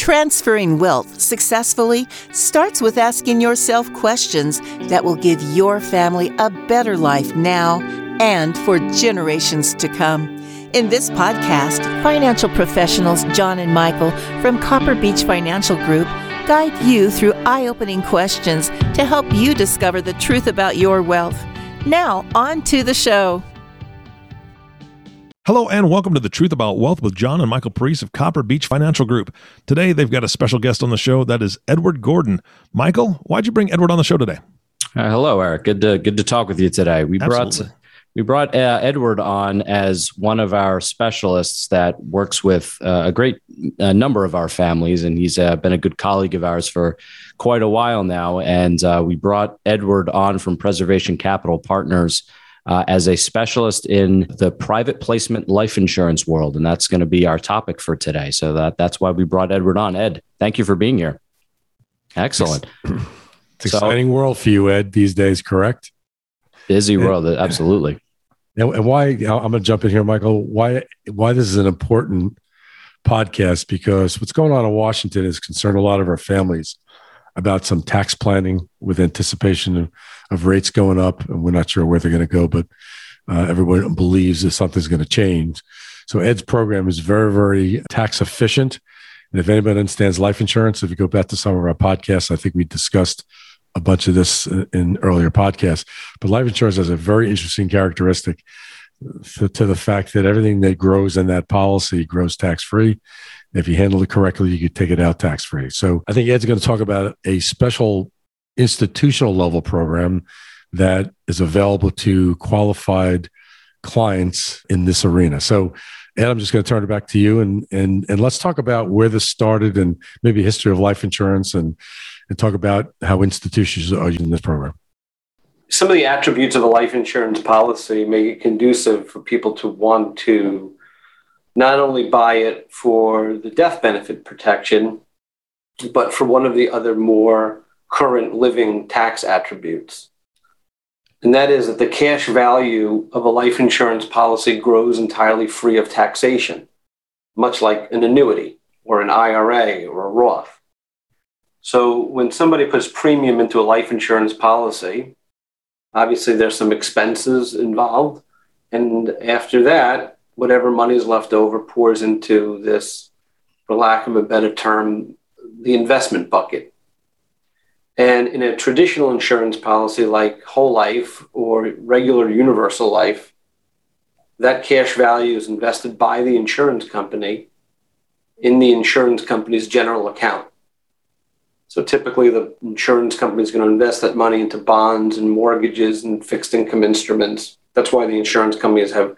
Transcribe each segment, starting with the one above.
Transferring wealth successfully starts with asking yourself questions that will give your family a better life now and for generations to come. In this podcast, financial professionals John and Michael from Copper Beech Financial Group guide you through eye opening questions to help you discover the truth about your wealth. Now, on to the show. Hello and welcome to the Truth About Wealth with John and Michael Parise of Copper Beech Financial Group. Today they've got a special guest on the show that is Edward Gordon. Michael, why'd you bring Edward on the show today? Uh, hello, Eric. Good to good to talk with you today. We Absolutely. brought we brought uh, Edward on as one of our specialists that works with uh, a great uh, number of our families, and he's uh, been a good colleague of ours for quite a while now. And uh, we brought Edward on from Preservation Capital Partners uh, as a specialist in the private placement life insurance world, and that's going to be our topic for today. So that that's why we brought Edward on. Ed, thank you for being here. Excellent. It's So- exciting world for you, Ed, these days, correct? Busy world, absolutely. And, and why? I'm going to jump in here, Michael. Why? Why this is an important podcast? Because what's going on in Washington has concerned a lot of our families about some tax planning with anticipation of, of rates going up, and we're not sure where they're going to go, but uh, everyone believes that something's going to change. So Ed's program is very, very tax efficient. And if anybody understands life insurance, if you go back to some of our podcasts, I think we discussed a bunch of this in earlier podcasts. But life insurance has a very interesting characteristic to, to the fact that everything that grows in that policy grows tax free. If you handle it correctly, you could take it out tax free. So I think Ed's going to talk about a special institutional level program that is available to qualified clients in this arena. So Ed, I'm just going to turn it back to you and and and let's talk about where this started and maybe history of life insurance and and talk about how institutions are using this program. some of the attributes of a life insurance policy make it conducive for people to want to not only buy it for the death benefit protection, but for one of the other more current living tax attributes. And that is that the cash value of a life insurance policy grows entirely free of taxation, much like an annuity or an IRA or a Roth. So when somebody puts premium into a life insurance policy, Obviously, there's some expenses involved. And after that, whatever money is left over pours into this, for lack of a better term, the investment bucket. And in a traditional insurance policy like whole life or regular universal life, that cash value is invested by the insurance company in the insurance company's general account. So typically, the insurance company is going to invest that money into bonds and mortgages and fixed income instruments. That's why the insurance companies have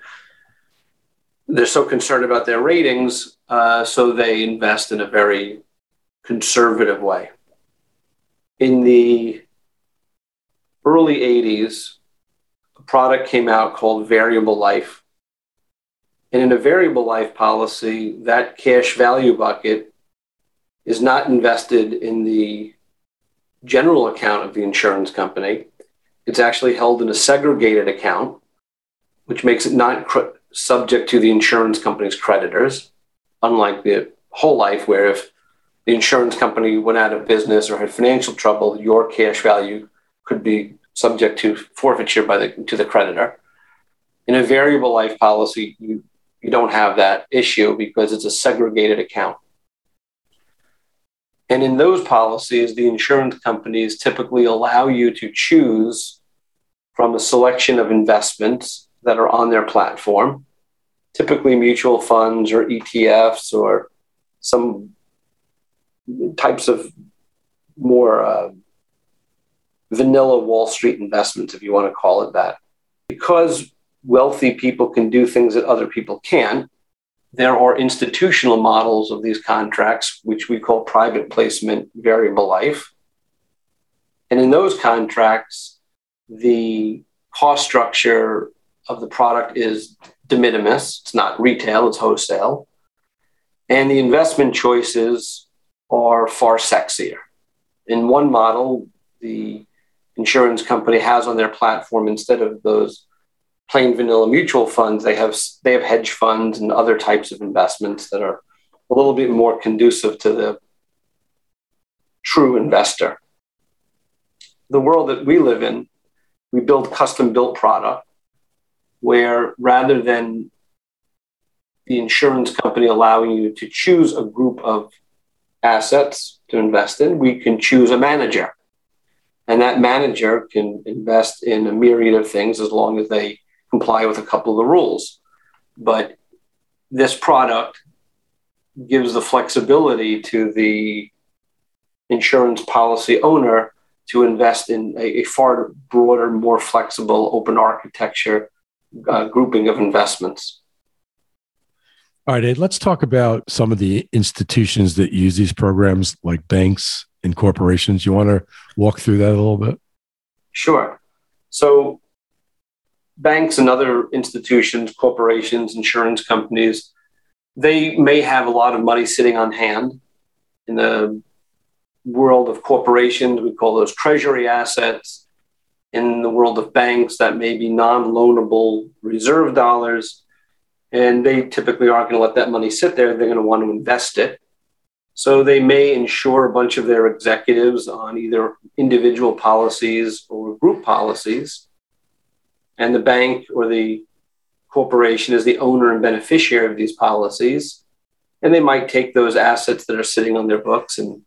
they're so concerned about their ratings, uh, so they invest in a very conservative way. In the early 80s, a product came out called Variable Life. And in a variable life policy, that cash value bucket is not invested in the general account of the insurance company. It's actually held in a segregated account, which makes it not subject to the insurance company's creditors, unlike the whole life, where if the insurance company went out of business or had financial trouble, your cash value could be subject to forfeiture by the to the creditor. In a variable life policy, you, you don't have that issue because it's a segregated account. And in those policies, the insurance companies typically allow you to choose from a selection of investments that are on their platform, typically mutual funds or ETFs or some types of more uh, vanilla Wall Street investments, if you want to call it that. Because wealthy people can do things that other people can't, there are institutional models of these contracts, which we call private placement variable life. And in those contracts, the cost structure of the product is de minimis. It's not retail, it's wholesale. And the investment choices are far sexier. In one model, the insurance company has on their platform, instead of those plain vanilla mutual funds, they have they have hedge funds and other types of investments that are a little bit more conducive to the true investor. The world that we live in, we build custom built product where rather than the insurance company allowing you to choose a group of assets to invest in, we can choose a manager. And that manager can invest in a myriad of things as long as they comply with a couple of the rules. But this product gives the flexibility to the insurance policy owner to invest in a, a far broader, more flexible open architecture uh, grouping of investments. All right, Ed, let's talk about some of the institutions that use these programs, like banks and corporations. You want to walk through that a little bit? Sure. So, banks and other institutions, corporations, insurance companies, they may have a lot of money sitting on hand. In the world of corporations, we call those treasury assets. In the world of banks, that may be non loanable reserve dollars. And they typically aren't going to let that money sit there. They're going to want to invest it. So they may insure a bunch of their executives on either individual policies or group policies. And the bank or the corporation is the owner and beneficiary of these policies. And they might take those assets that are sitting on their books and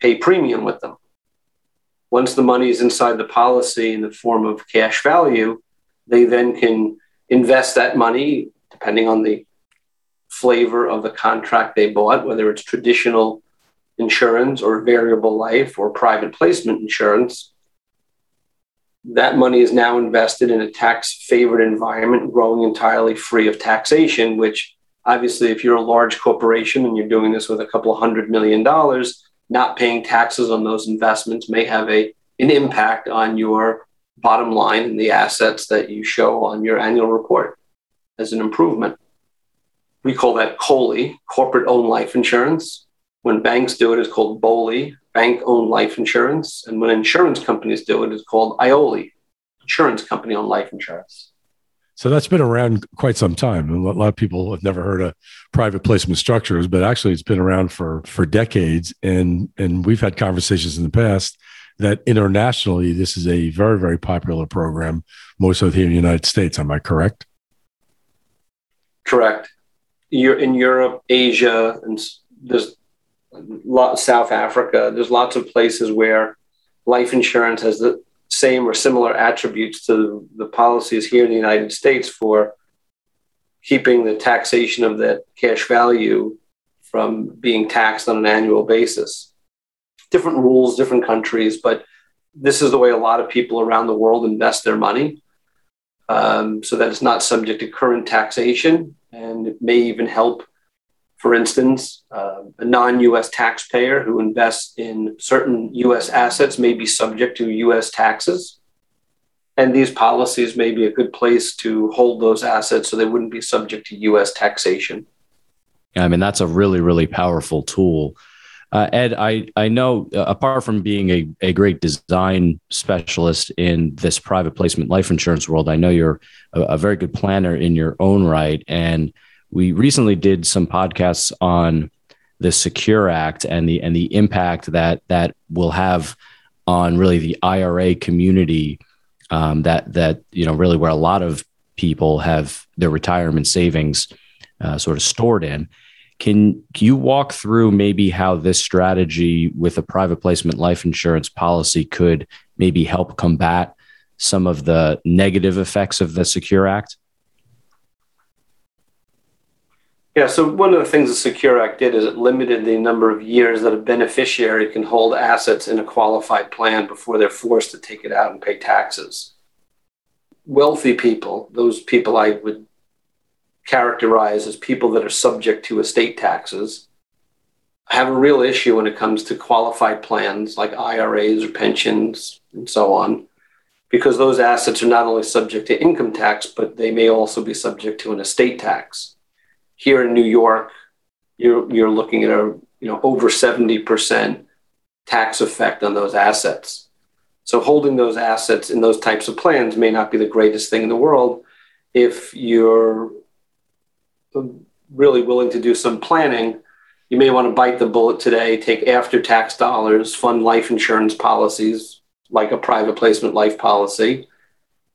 pay premium with them. Once the money is inside the policy in the form of cash value, they then can invest that money, depending on the flavor of the contract they bought, whether it's traditional insurance or variable life or private placement insurance. That money is now invested in a tax favored environment, growing entirely free of taxation, which obviously, if you're a large corporation and you're doing this with a couple hundred million dollars, not paying taxes on those investments may have a, an impact on your bottom line and the assets that you show on your annual report as an improvement. We call that COLI, corporate owned life insurance. When banks do it, it's called BOLI, bank owned life insurance. And when insurance companies do it, it's called IOLI, insurance company owned life insurance. So that's been around quite some time. A lot of people have never heard of private placement structures, but actually it's been around for for decades. And and we've had conversations in the past that internationally this is a very very popular program, most of here in the United States. Am I correct? Correct. You're in Europe, Asia, and there's lot South Africa. There's lots of places where life insurance has the same or similar attributes to the policies here in the United States for keeping the taxation of that cash value from being taxed on an annual basis. Different rules, different countries, but this is the way a lot of people around the world invest their money um, so that it's not subject to current taxation and it may even help for instance, uh, a non US taxpayer who invests in certain US assets may be subject to US taxes. And these policies may be a good place to hold those assets so they wouldn't be subject to US taxation. Yeah, I mean, that's a really, really powerful tool. Uh, Ed, I, I know uh, apart from being a, a great design specialist in this private placement life insurance world, I know you're a, a very good planner in your own right. And we recently did some podcasts on the Secure Act and the and the impact that that will have on really the IRA community. Um, that that you know really where a lot of people have their retirement savings uh, sort of stored in. Can, can you walk through maybe how this strategy with a private placement life insurance policy could maybe help combat some of the negative effects of the Secure Act? Yeah, so one of the things the Secure Act did is it limited the number of years that a beneficiary can hold assets in a qualified plan before they're forced to take it out and pay taxes. Wealthy people, those people I would characterize as people that are subject to estate taxes, have a real issue when it comes to qualified plans like IRAs or pensions and so on, because those assets are not only subject to income tax, but they may also be subject to an estate tax here in New York, you're you're looking at a you know over 70% tax effect on those assets. So holding those assets in those types of plans may not be the greatest thing in the world if you're um, really willing to do some planning. you may want to bite the bullet today, take after tax dollars, fund life insurance policies like a private placement life policy,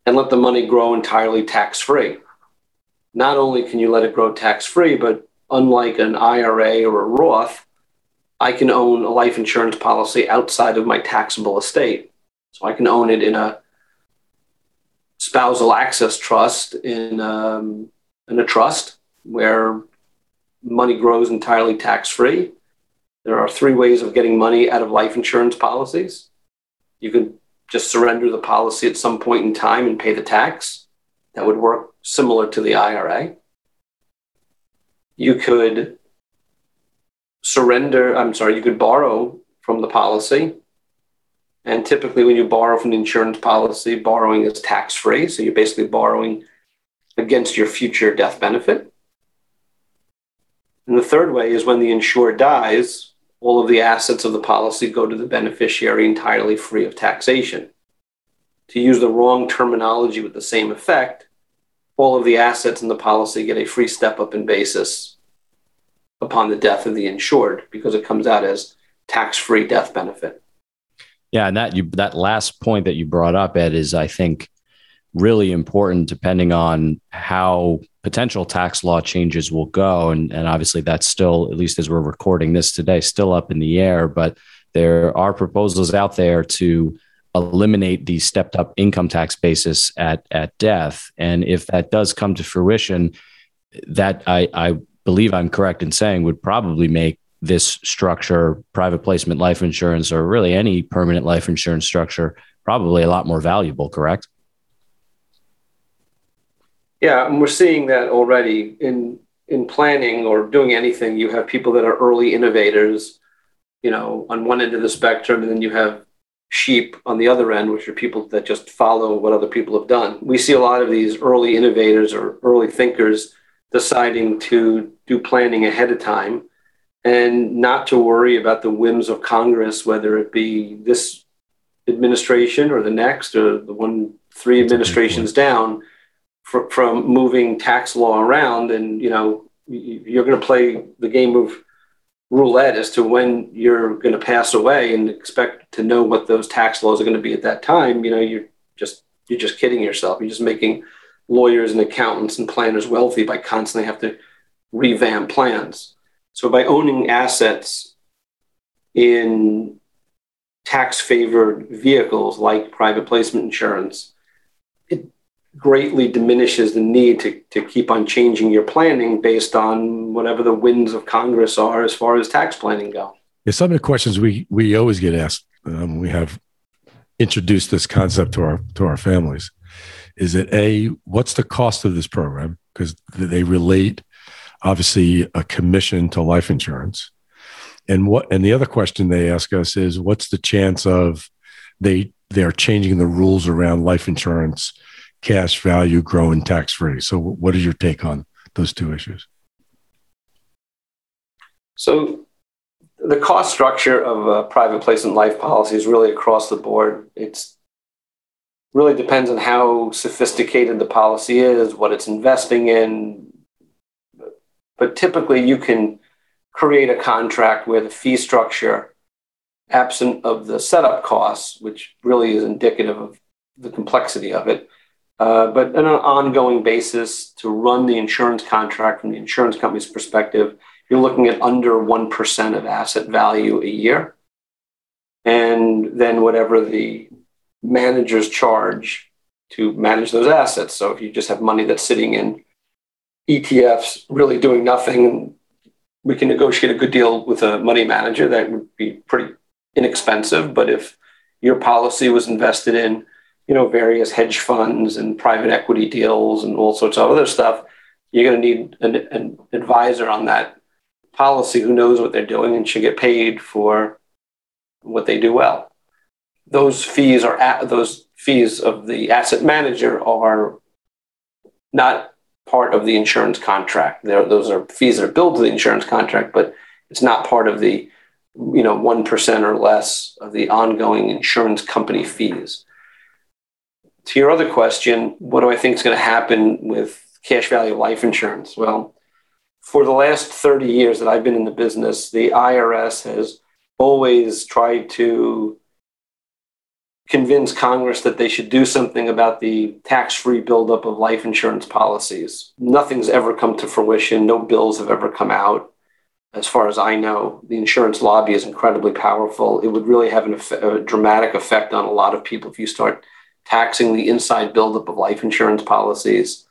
and let the money grow entirely tax free. Not only can you let it grow tax free, but unlike an IRA or a Roth, I can own a life insurance policy outside of my taxable estate. So I can own it in a spousal access trust in, um, in a trust where money grows entirely tax free. There are three ways of getting money out of life insurance policies. You can just surrender the policy at some point in time and pay the tax. That would work similar to the IRA. You could surrender, I'm sorry, you could borrow from the policy. And typically, when you borrow from the insurance policy, borrowing is tax free. So you're basically borrowing against your future death benefit. And the third way is when the insured dies, all of the assets of the policy go to the beneficiary entirely free of taxation. To use the wrong terminology with the same effect, all of the assets in the policy get a free step up in basis upon the death of the insured because it comes out as tax free death benefit. Yeah, and that you that last point that you brought up, Ed, is I think really important depending on how potential tax law changes will go. And, and obviously that's still, at least as we're recording this today, still up in the air, but there are proposals out there to eliminate the stepped up income tax basis at, at death. And if that does come to fruition, that I, I believe I'm correct in saying would probably make this structure, private placement life insurance, or really any permanent life insurance structure, probably a lot more valuable, correct? Yeah, and we're seeing that already in in planning or doing anything. You have people that are early innovators, you know, on one end of the spectrum, and then you have sheep on the other end, which are people that just follow what other people have done. We see a lot of these early innovators or early thinkers deciding to do planning ahead of time and not to worry about the whims of Congress, whether it be this administration or the next or the one three administrations down fr- from moving tax law around. And, you know, you're going to play the game of roulette as to when you're going to pass away and expect to know what those tax laws are going to be at that time. You know, you're just, you're just kidding yourself. You're just making lawyers and accountants and planners wealthy by constantly have to revamp plans. So by owning assets in tax favored vehicles like private placement insurance, greatly diminishes the need to, to keep on changing your planning based on whatever the winds of Congress are as far as tax planning go. Yeah, some of the questions we we always get asked um, we have introduced this concept to our to our families. Is that a what's the cost of this program? Because they relate obviously a commission to life insurance. And what and the other question they ask us is what's the chance of they they're changing the rules around life insurance cash value growing tax free. So what is your take on those two issues? So the cost structure of a private placement life policy is really across the board. It's really depends on how sophisticated the policy is, what it's investing in. But typically, you can create a contract where the fee structure, absent of the setup costs, which really is indicative of the complexity of it, Uh, but on an ongoing basis to run the insurance contract from the insurance company's perspective, you're looking at under 1% of asset value a year. And then whatever the managers charge to manage those assets. So if you just have money that's sitting in ETFs, really doing nothing, we can negotiate a good deal with a money manager that would be pretty inexpensive. But if your policy was invested in, you know, various hedge funds and private equity deals and all sorts of other stuff, you're going to need an, an advisor on that policy who knows what they're doing and should get paid for what they do well those fees are at, those fees of the asset manager are not part of the insurance contract. They're, those are fees that are billed to the insurance contract, but it's not part of the you know one percent or less of the ongoing insurance company fees. To your other question, what do I think is going to happen with cash value life insurance? Well, for the last 30 years that I've been in the business, the IRS has always tried to convince Congress that they should do something about the tax free buildup of life insurance policies. Nothing's ever come to fruition, no bills have ever come out. As far as I know, the insurance lobby is incredibly powerful. It would really have an, a dramatic effect on a lot of people if you start taxing the inside buildup of life insurance policies.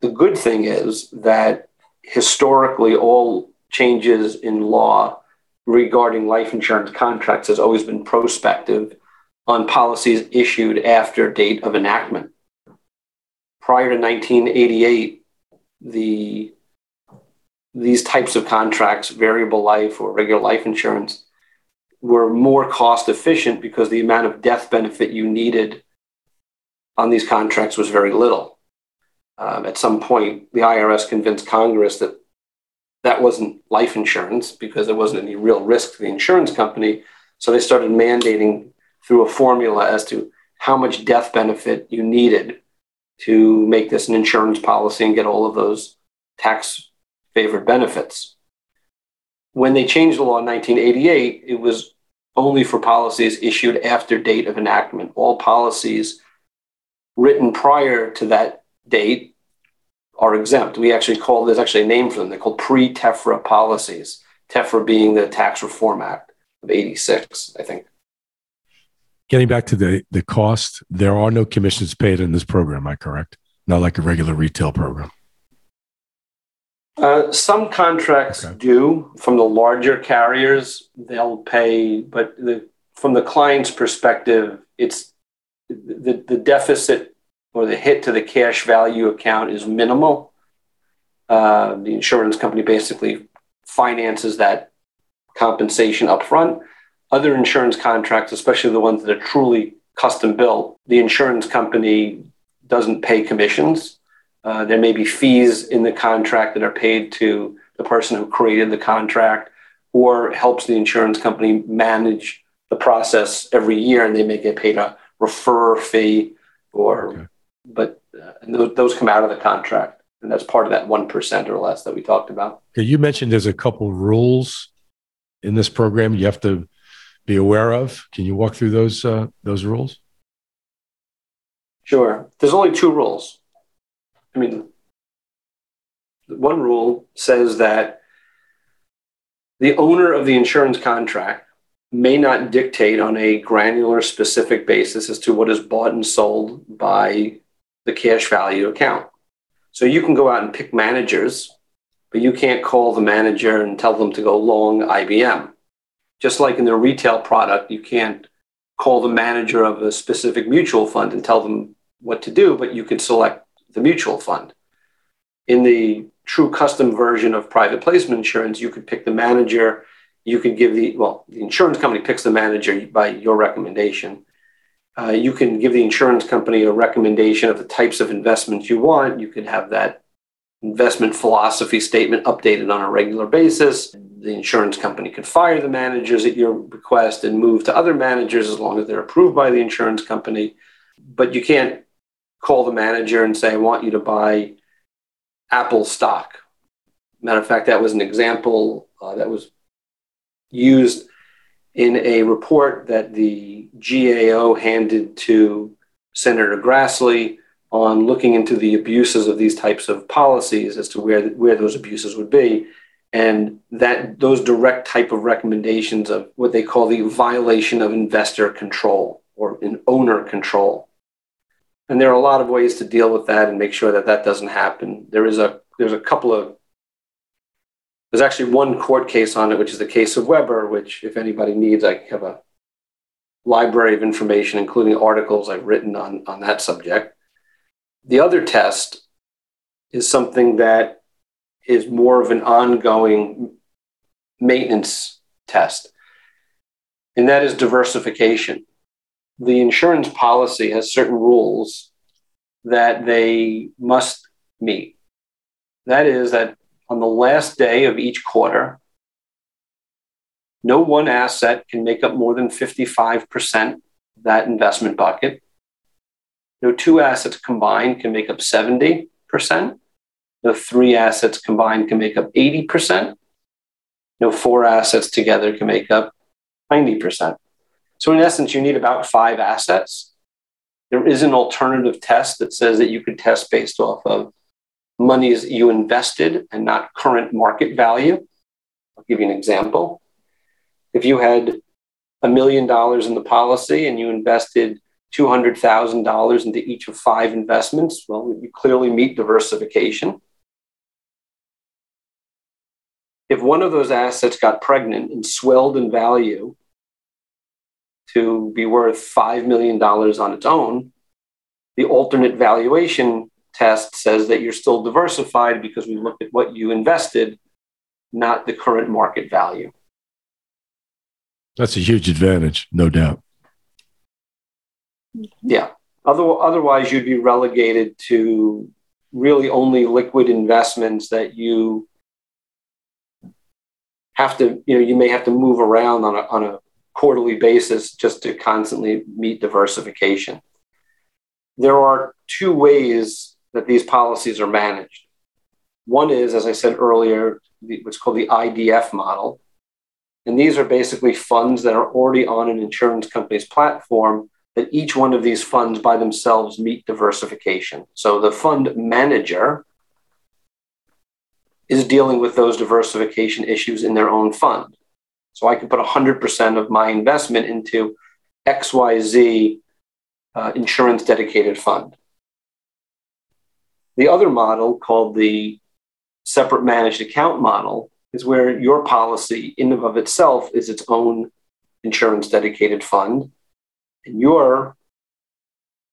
The good thing is that historically, all changes in law regarding life insurance contracts has always been prospective on policies issued after date of enactment. Prior to 1988, the these types of contracts, variable life or regular life insurance, were more cost efficient because the amount of death benefit you needed on these contracts was very little. Um, at some point, the IRS convinced Congress that that wasn't life insurance because there wasn't any real risk to the insurance company. So they started mandating through a formula as to how much death benefit you needed to make this an insurance policy and get all of those tax favored benefits. When they changed the law in 1988, it was only for policies issued after date of enactment. All policies written prior to that date are exempt. We actually call there's actually a name for them. They're called pre-TEFRA policies. TEFRA being the Tax Reform Act of '86, I think. Getting back to the the cost, there are no commissions paid in this program. Am I correct? Not like a regular retail program. Uh, some contracts okay. do. From the larger carriers, they'll pay, but the, from the client's perspective, it's the, the deficit or the hit to the cash value account is minimal. Uh, the insurance company basically finances that compensation upfront other insurance contracts, especially the ones that are truly custom built, the insurance company doesn't pay commissions. Uh, there may be fees in the contract that are paid to the person who created the contract or helps the insurance company manage the process every year and they may get paid a refer fee or okay. but uh, those, those come out of the contract and that's part of that 1% or less that we talked about okay, you mentioned there's a couple rules in this program you have to be aware of? Can you walk through those uh, those rules? Sure. There's only two rules. I mean, one rule says that the owner of the insurance contract may not dictate on a granular specific basis as to what is bought and sold by the cash value account. So you can go out and pick managers, but you can't call the manager and tell them to go long IBM just like in the retail product, you can't call the manager of a specific mutual fund and tell them what to do, but you can select the mutual fund. In the true custom version of private placement insurance, you could pick the manager. You could give the, well, the insurance company picks the manager by your recommendation. Uh, you can give the insurance company a recommendation of the types of investments you want. You could have that investment philosophy statement updated on a regular basis the insurance company can fire the managers at your request and move to other managers as long as they're approved by the insurance company. But you can't call the manager and say, I want you to buy Apple stock. Matter of fact, that was an example uh, that was used in a report that the GAO handed to Senator Grassley on looking into the abuses of these types of policies as to where, where those abuses would be. And that those direct type of recommendations of what they call the violation of investor control or an owner control. And there are a lot of ways to deal with that and make sure that that doesn't happen. There is a there's a couple of there's actually one court case on it which is the case of Webber which if anybody needs i have a library of information including articles i've written on on that subject the other test is something that is more of an ongoing maintenance test, and that is diversification. The insurance policy has certain rules that they must meet. That is, that on the last day of each quarter, no one asset can make up more than 55% of that investment bucket. No two assets combined can make up 70%. the three assets combined can make up 80%. No, four assets together can make up 90%. So, in essence, you need about five assets. There is an alternative test that says that you could test based off of monies you invested and not current market value. I'll give you an example. If you had a million dollars in the policy and you invested $200,000 into each of five investments, well, you clearly meet diversification. If one of those assets got pregnant and swelled in value to be worth $5 million on its own, the alternate valuation test says that you're still diversified because we looked at what you invested, not the current market value. That's a huge advantage, no doubt. Yeah. Other, otherwise, you'd be relegated to really only liquid investments that you have to, you know, you may have to move around on a, on a quarterly basis just to constantly meet diversification. There are two ways that these policies are managed. One is, as I said earlier, what's called the IDF model. And these are basically funds that are already on an insurance company's platform that each one of these funds by themselves meet diversification. So the fund manager is dealing with those diversification issues in their own fund. So I can put 100% of my investment into XYZ uh, insurance dedicated fund. The other model, called the separate managed account model, is where your policy, in and of itself, is its own insurance dedicated fund and your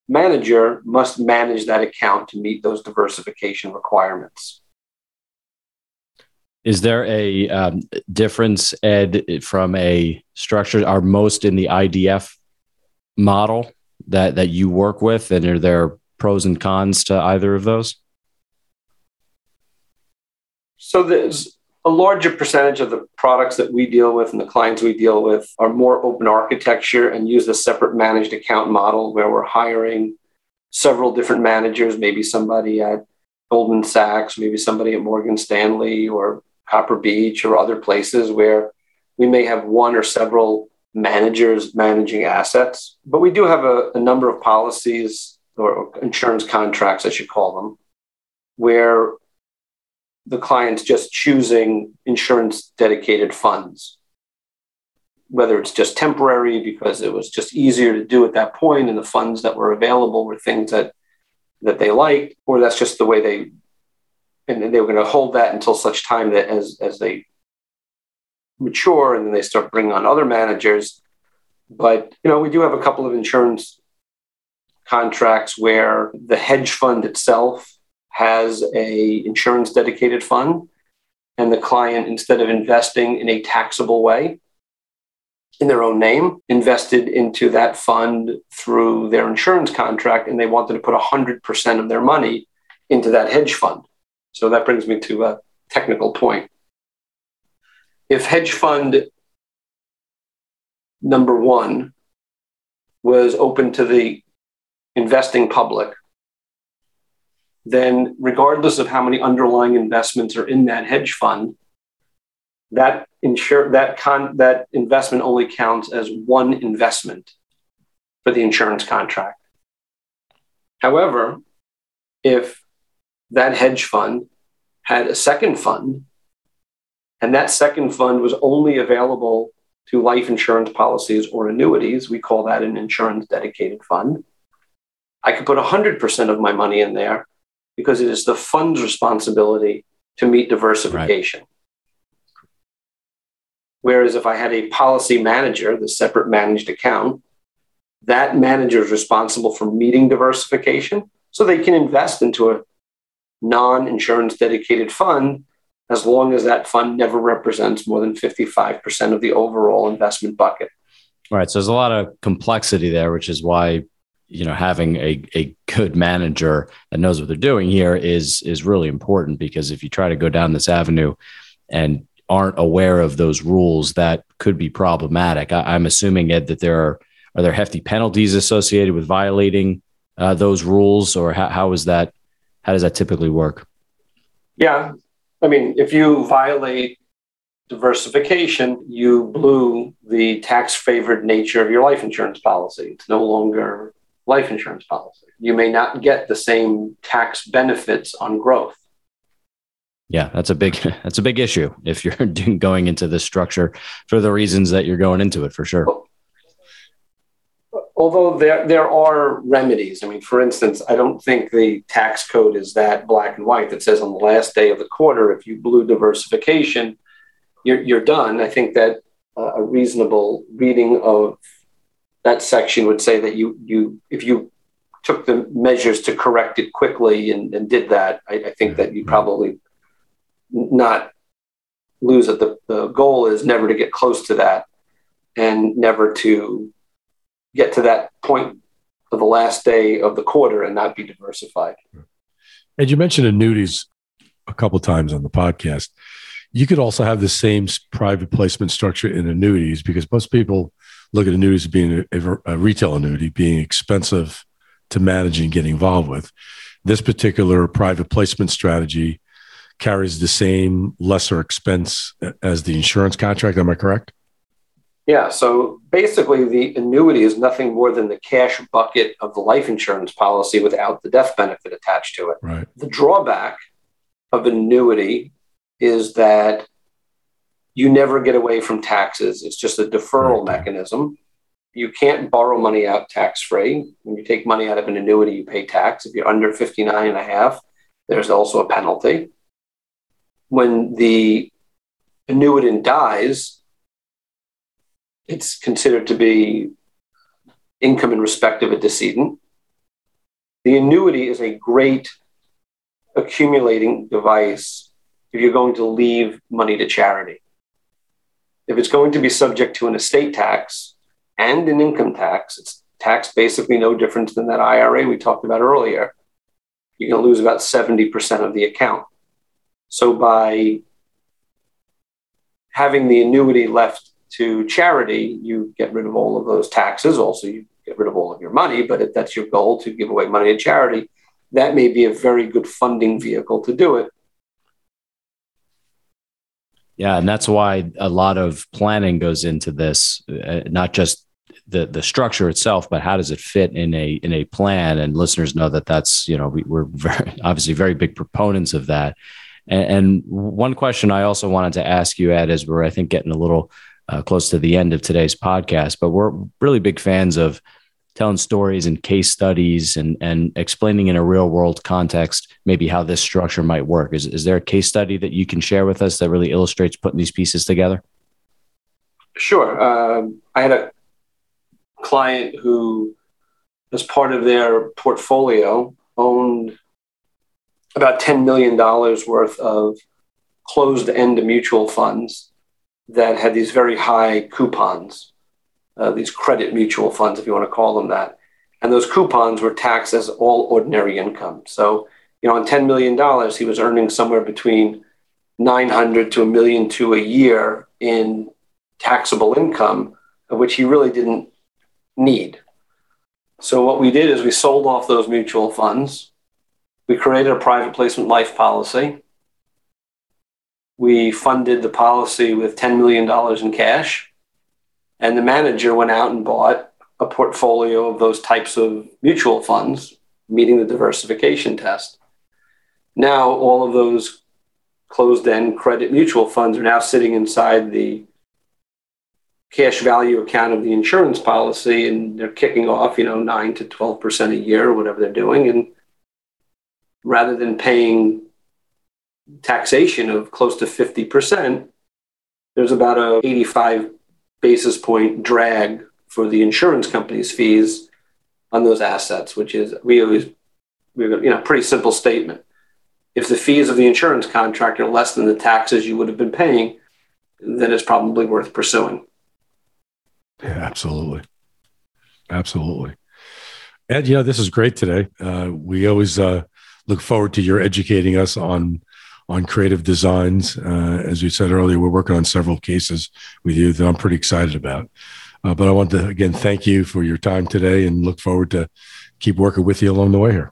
manager must manage that account to meet those diversification requirements. Is there a um, difference, Ed, from a structure? Are most in the IDF model that that you work with, and are there pros and cons to either of those? So there's a larger percentage of the products that we deal with and the clients we deal with are more open architecture and use a separate managed account model where we're hiring several different managers, maybe somebody at Goldman Sachs, maybe somebody at Morgan Stanley or Copper Beech or other places where we may have one or several managers managing assets. But we do have a, a number of policies or insurance contracts, I should call them, where the client's just choosing insurance dedicated funds, whether it's just temporary because it was just easier to do at that point and the funds that were available were things that that they liked, or that's just the way they and they were going to hold that until such time that as as they mature and then they start bringing on other managers. But you know, we do have a couple of insurance contracts where the hedge fund itself has a insurance dedicated fund and the client instead of investing in a taxable way in their own name invested into that fund through their insurance contract and they wanted to put 100% of their money into that hedge fund. So that brings me to a technical point. If hedge fund number one was open to the investing public then regardless of how many underlying investments are in that hedge fund, that insure that con that investment only counts as one investment for the insurance contract. However, if that hedge fund had a second fund and that second fund was only available to life insurance policies or annuities, we call that an insurance dedicated fund. I could put 100% of my money in there because it is the fund's responsibility to meet diversification. Right. Whereas if I had a policy manager, the separate managed account, that manager is responsible for meeting diversification. So they can invest into a non insurance dedicated fund as long as that fund never represents more than 55% of the overall investment bucket. All right. So there's a lot of complexity there, which is why you know having a, a good manager that knows what they're doing here is is really important because if you try to go down this avenue and aren't aware of those rules that could be problematic I, am assuming ed that there are are there hefty penalties associated with violating uh, those rules or how, how is that how does that typically work Yeah. I mean, if you violate diversification, you blew the tax favored nature of your life insurance policy. It's no longer life insurance policy. You may not get the same tax benefits on growth. Yeah, that's a big that's a big issue if you're going into this structure for the reasons that you're going into it for sure. Although there there are remedies. I mean, for instance, I don't think the tax code is that black and white that says on the last day of the quarter if you blew diversification, you're you're done. I think that uh, a reasonable reading of that section would say that you you if you took the measures to correct it quickly and, and did that, I, I think that you mm-hmm. probably not lose it. The, the goal is never to get close to that and never to get to that point of the last day of the quarter and not be diversified. And you mentioned annuities a couple times on the podcast. You could also have the same private placement structure in annuities because most people look at annuities as being a, a retail annuity being expensive to manage and get involved with. This particular private placement strategy carries the same lesser expense as the insurance contract. Am I correct? Yeah. So basically, the annuity is nothing more than the cash bucket of the life insurance policy without the death benefit attached to it. Right. The drawback of annuity is that you never get away from taxes. It's just a deferral mechanism. You can't borrow money out tax free. When you take money out of an annuity, you pay tax. If you're under 59 and a half, there's also a penalty when the annuitant dies, it's considered to be income in respect of a decedent. The annuity is a great accumulating device if you're going to leave money to charity. If it's going to be subject to an estate tax and an income tax, it's tax basically no different than that IRA we talked about earlier. You're going to lose about 70% of the account. So by having the annuity left to charity, you get rid of all of those taxes. Also, you get rid of all of your money, but if that's your goal to give away money to charity, that may be a very good funding vehicle to do it. Yeah, and that's why a lot of planning goes into this, uh, not just the the structure itself, but how does it fit in a in a plan? And listeners know that that's you know we, we're very obviously very big proponents of that. And, and, one question I also wanted to ask you, Ed, is we're, I think, getting a little uh, close to the end of today's podcast, but we're really big fans of telling stories and case studies and, and explaining in a real world context maybe how this structure might work. Is, is there a case study that you can share with us that really illustrates putting these pieces together? Sure. Um, I had a client who, as part of their portfolio, owned about $10 million worth of closed end mutual funds that had these very high coupons, uh, these credit mutual funds, if you want to call them that. And those coupons were taxed as all ordinary income. So, you know, on $10 million, he was earning somewhere between 900 to a million to a year in taxable income, which he really didn't need. So what we did is we sold off those mutual funds we created a private placement life policy. We funded the policy with $10 million in cash. And the manager went out and bought a portfolio of those types of mutual funds, meeting the diversification test. Now, all of those closed end credit mutual funds are now sitting inside the cash value account of the insurance policy and they're kicking off, you know, 9 to 12% a year or whatever they're doing. And rather than paying taxation of close to 50%, there's about a 85 basis point drag for the insurance company's fees on those assets, which is we always you know pretty simple statement. If the fees of the insurance contract are less than the taxes you would have been paying, then it's probably worth pursuing. Yeah, absolutely, absolutely. Ed, you know this is great today. Uh, we always uh, look forward to your educating us on on creative designs. Uh, as we said earlier, we're working on several cases with you that I'm pretty excited about. Uh, but I want to again thank you for your time today, and look forward to keep working with you along the way here.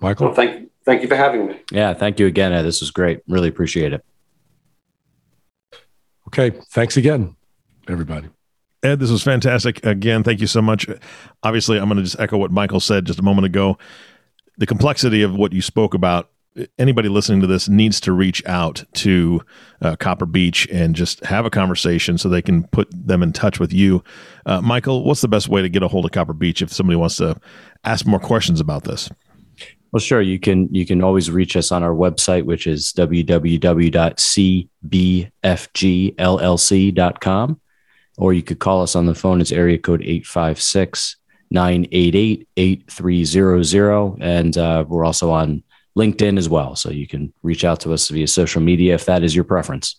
Michael, well, thank Thank you for having me. Yeah, thank you again. This was great. Really appreciate it. Okay, thanks again, everybody. Ed, this was fantastic. Again, thank you so much. Obviously, I'm going to just echo what Michael said just a moment ago. The complexity of what you spoke about anybody listening to this needs to reach out to uh, Copper Beech and just have a conversation so they can put them in touch with you. Uh, Michael, what's the best way to get a hold of Copper Beech if somebody wants to ask more questions about this? Well, sure. You can you can always reach us on our website, which is www.cbfgllc.com, or you could call us on the phone. It's area code 856 988 8300. And uh, we're also on LinkedIn as well. So you can reach out to us via social media if that is your preference.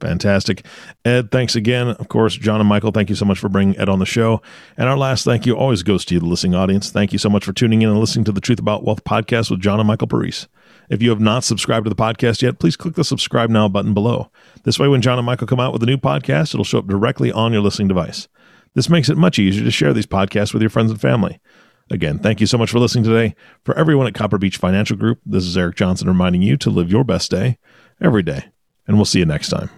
Fantastic. Ed, thanks again. Of course, John and Michael, thank you so much for bringing Ed on the show. And our last thank you always goes to you, the listening audience. Thank you so much for tuning in and listening to the Truth About Wealth podcast with John and Michael Parise. If you have not subscribed to the podcast yet, please click the subscribe now button below. This way, when John and Michael come out with a new podcast, it'll show up directly on your listening device. This makes it much easier to share these podcasts with your friends and family. Again, thank you so much for listening today. For everyone at Copper Beech Financial Group, this is Eric Johnson reminding you to live your best day every day. And we'll see you next time.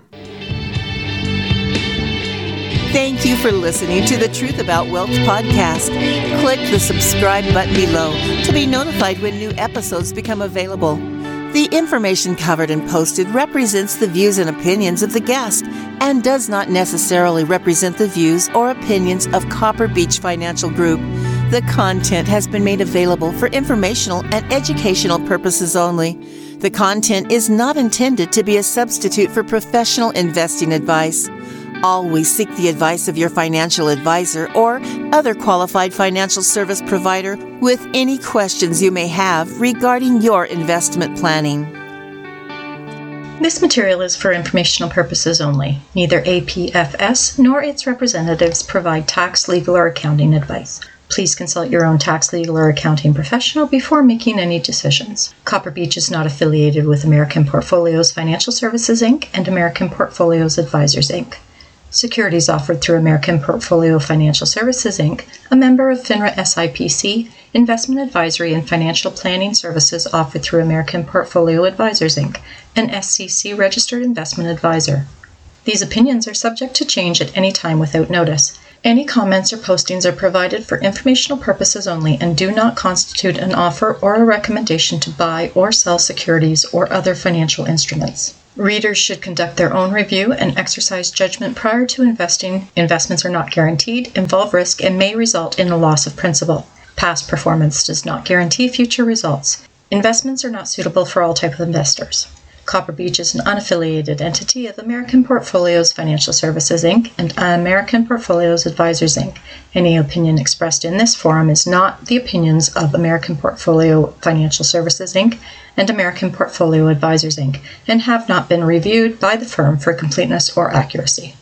Thank you for listening to the Truth About Wealth podcast. Click the subscribe button below to be notified when new episodes become available. The information covered and posted represents the views and opinions of the guest and does not necessarily represent the views or opinions of Copper Beech Financial Group. The content has been made available for informational and educational purposes only. The content is not intended to be a substitute for professional investing advice. Always seek the advice of your financial advisor or other qualified financial service provider with any questions you may have regarding your investment planning. This material is for informational purposes only. Neither APFS nor its representatives provide tax, legal, or accounting advice. Please consult your own tax, legal, or accounting professional before making any decisions. Copper Beech is not affiliated with American Portfolios Financial Services Inc. and American Portfolios Advisors Inc. Securities offered through American Portfolio Financial Services Inc., a member of FINRA SIPC, investment advisory and financial planning services offered through American Portfolio Advisors Inc., an SEC registered investment advisor. These opinions are subject to change at any time without notice. Any comments or postings are provided for informational purposes only and do not constitute an offer or a recommendation to buy or sell securities or other financial instruments. Readers should conduct their own review and exercise judgment prior to investing. Investments are not guaranteed, involve risk, and may result in a loss of principal. Past performance does not guarantee future results. Investments are not suitable for all type of investors. Copper Beech is an unaffiliated entity of American Portfolios Financial Services Inc. and American Portfolios Advisors Inc. Any opinion expressed in this forum is not the opinions of American Portfolio Financial Services Inc. and American Portfolio Advisors Inc. and have not been reviewed by the firm for completeness or accuracy.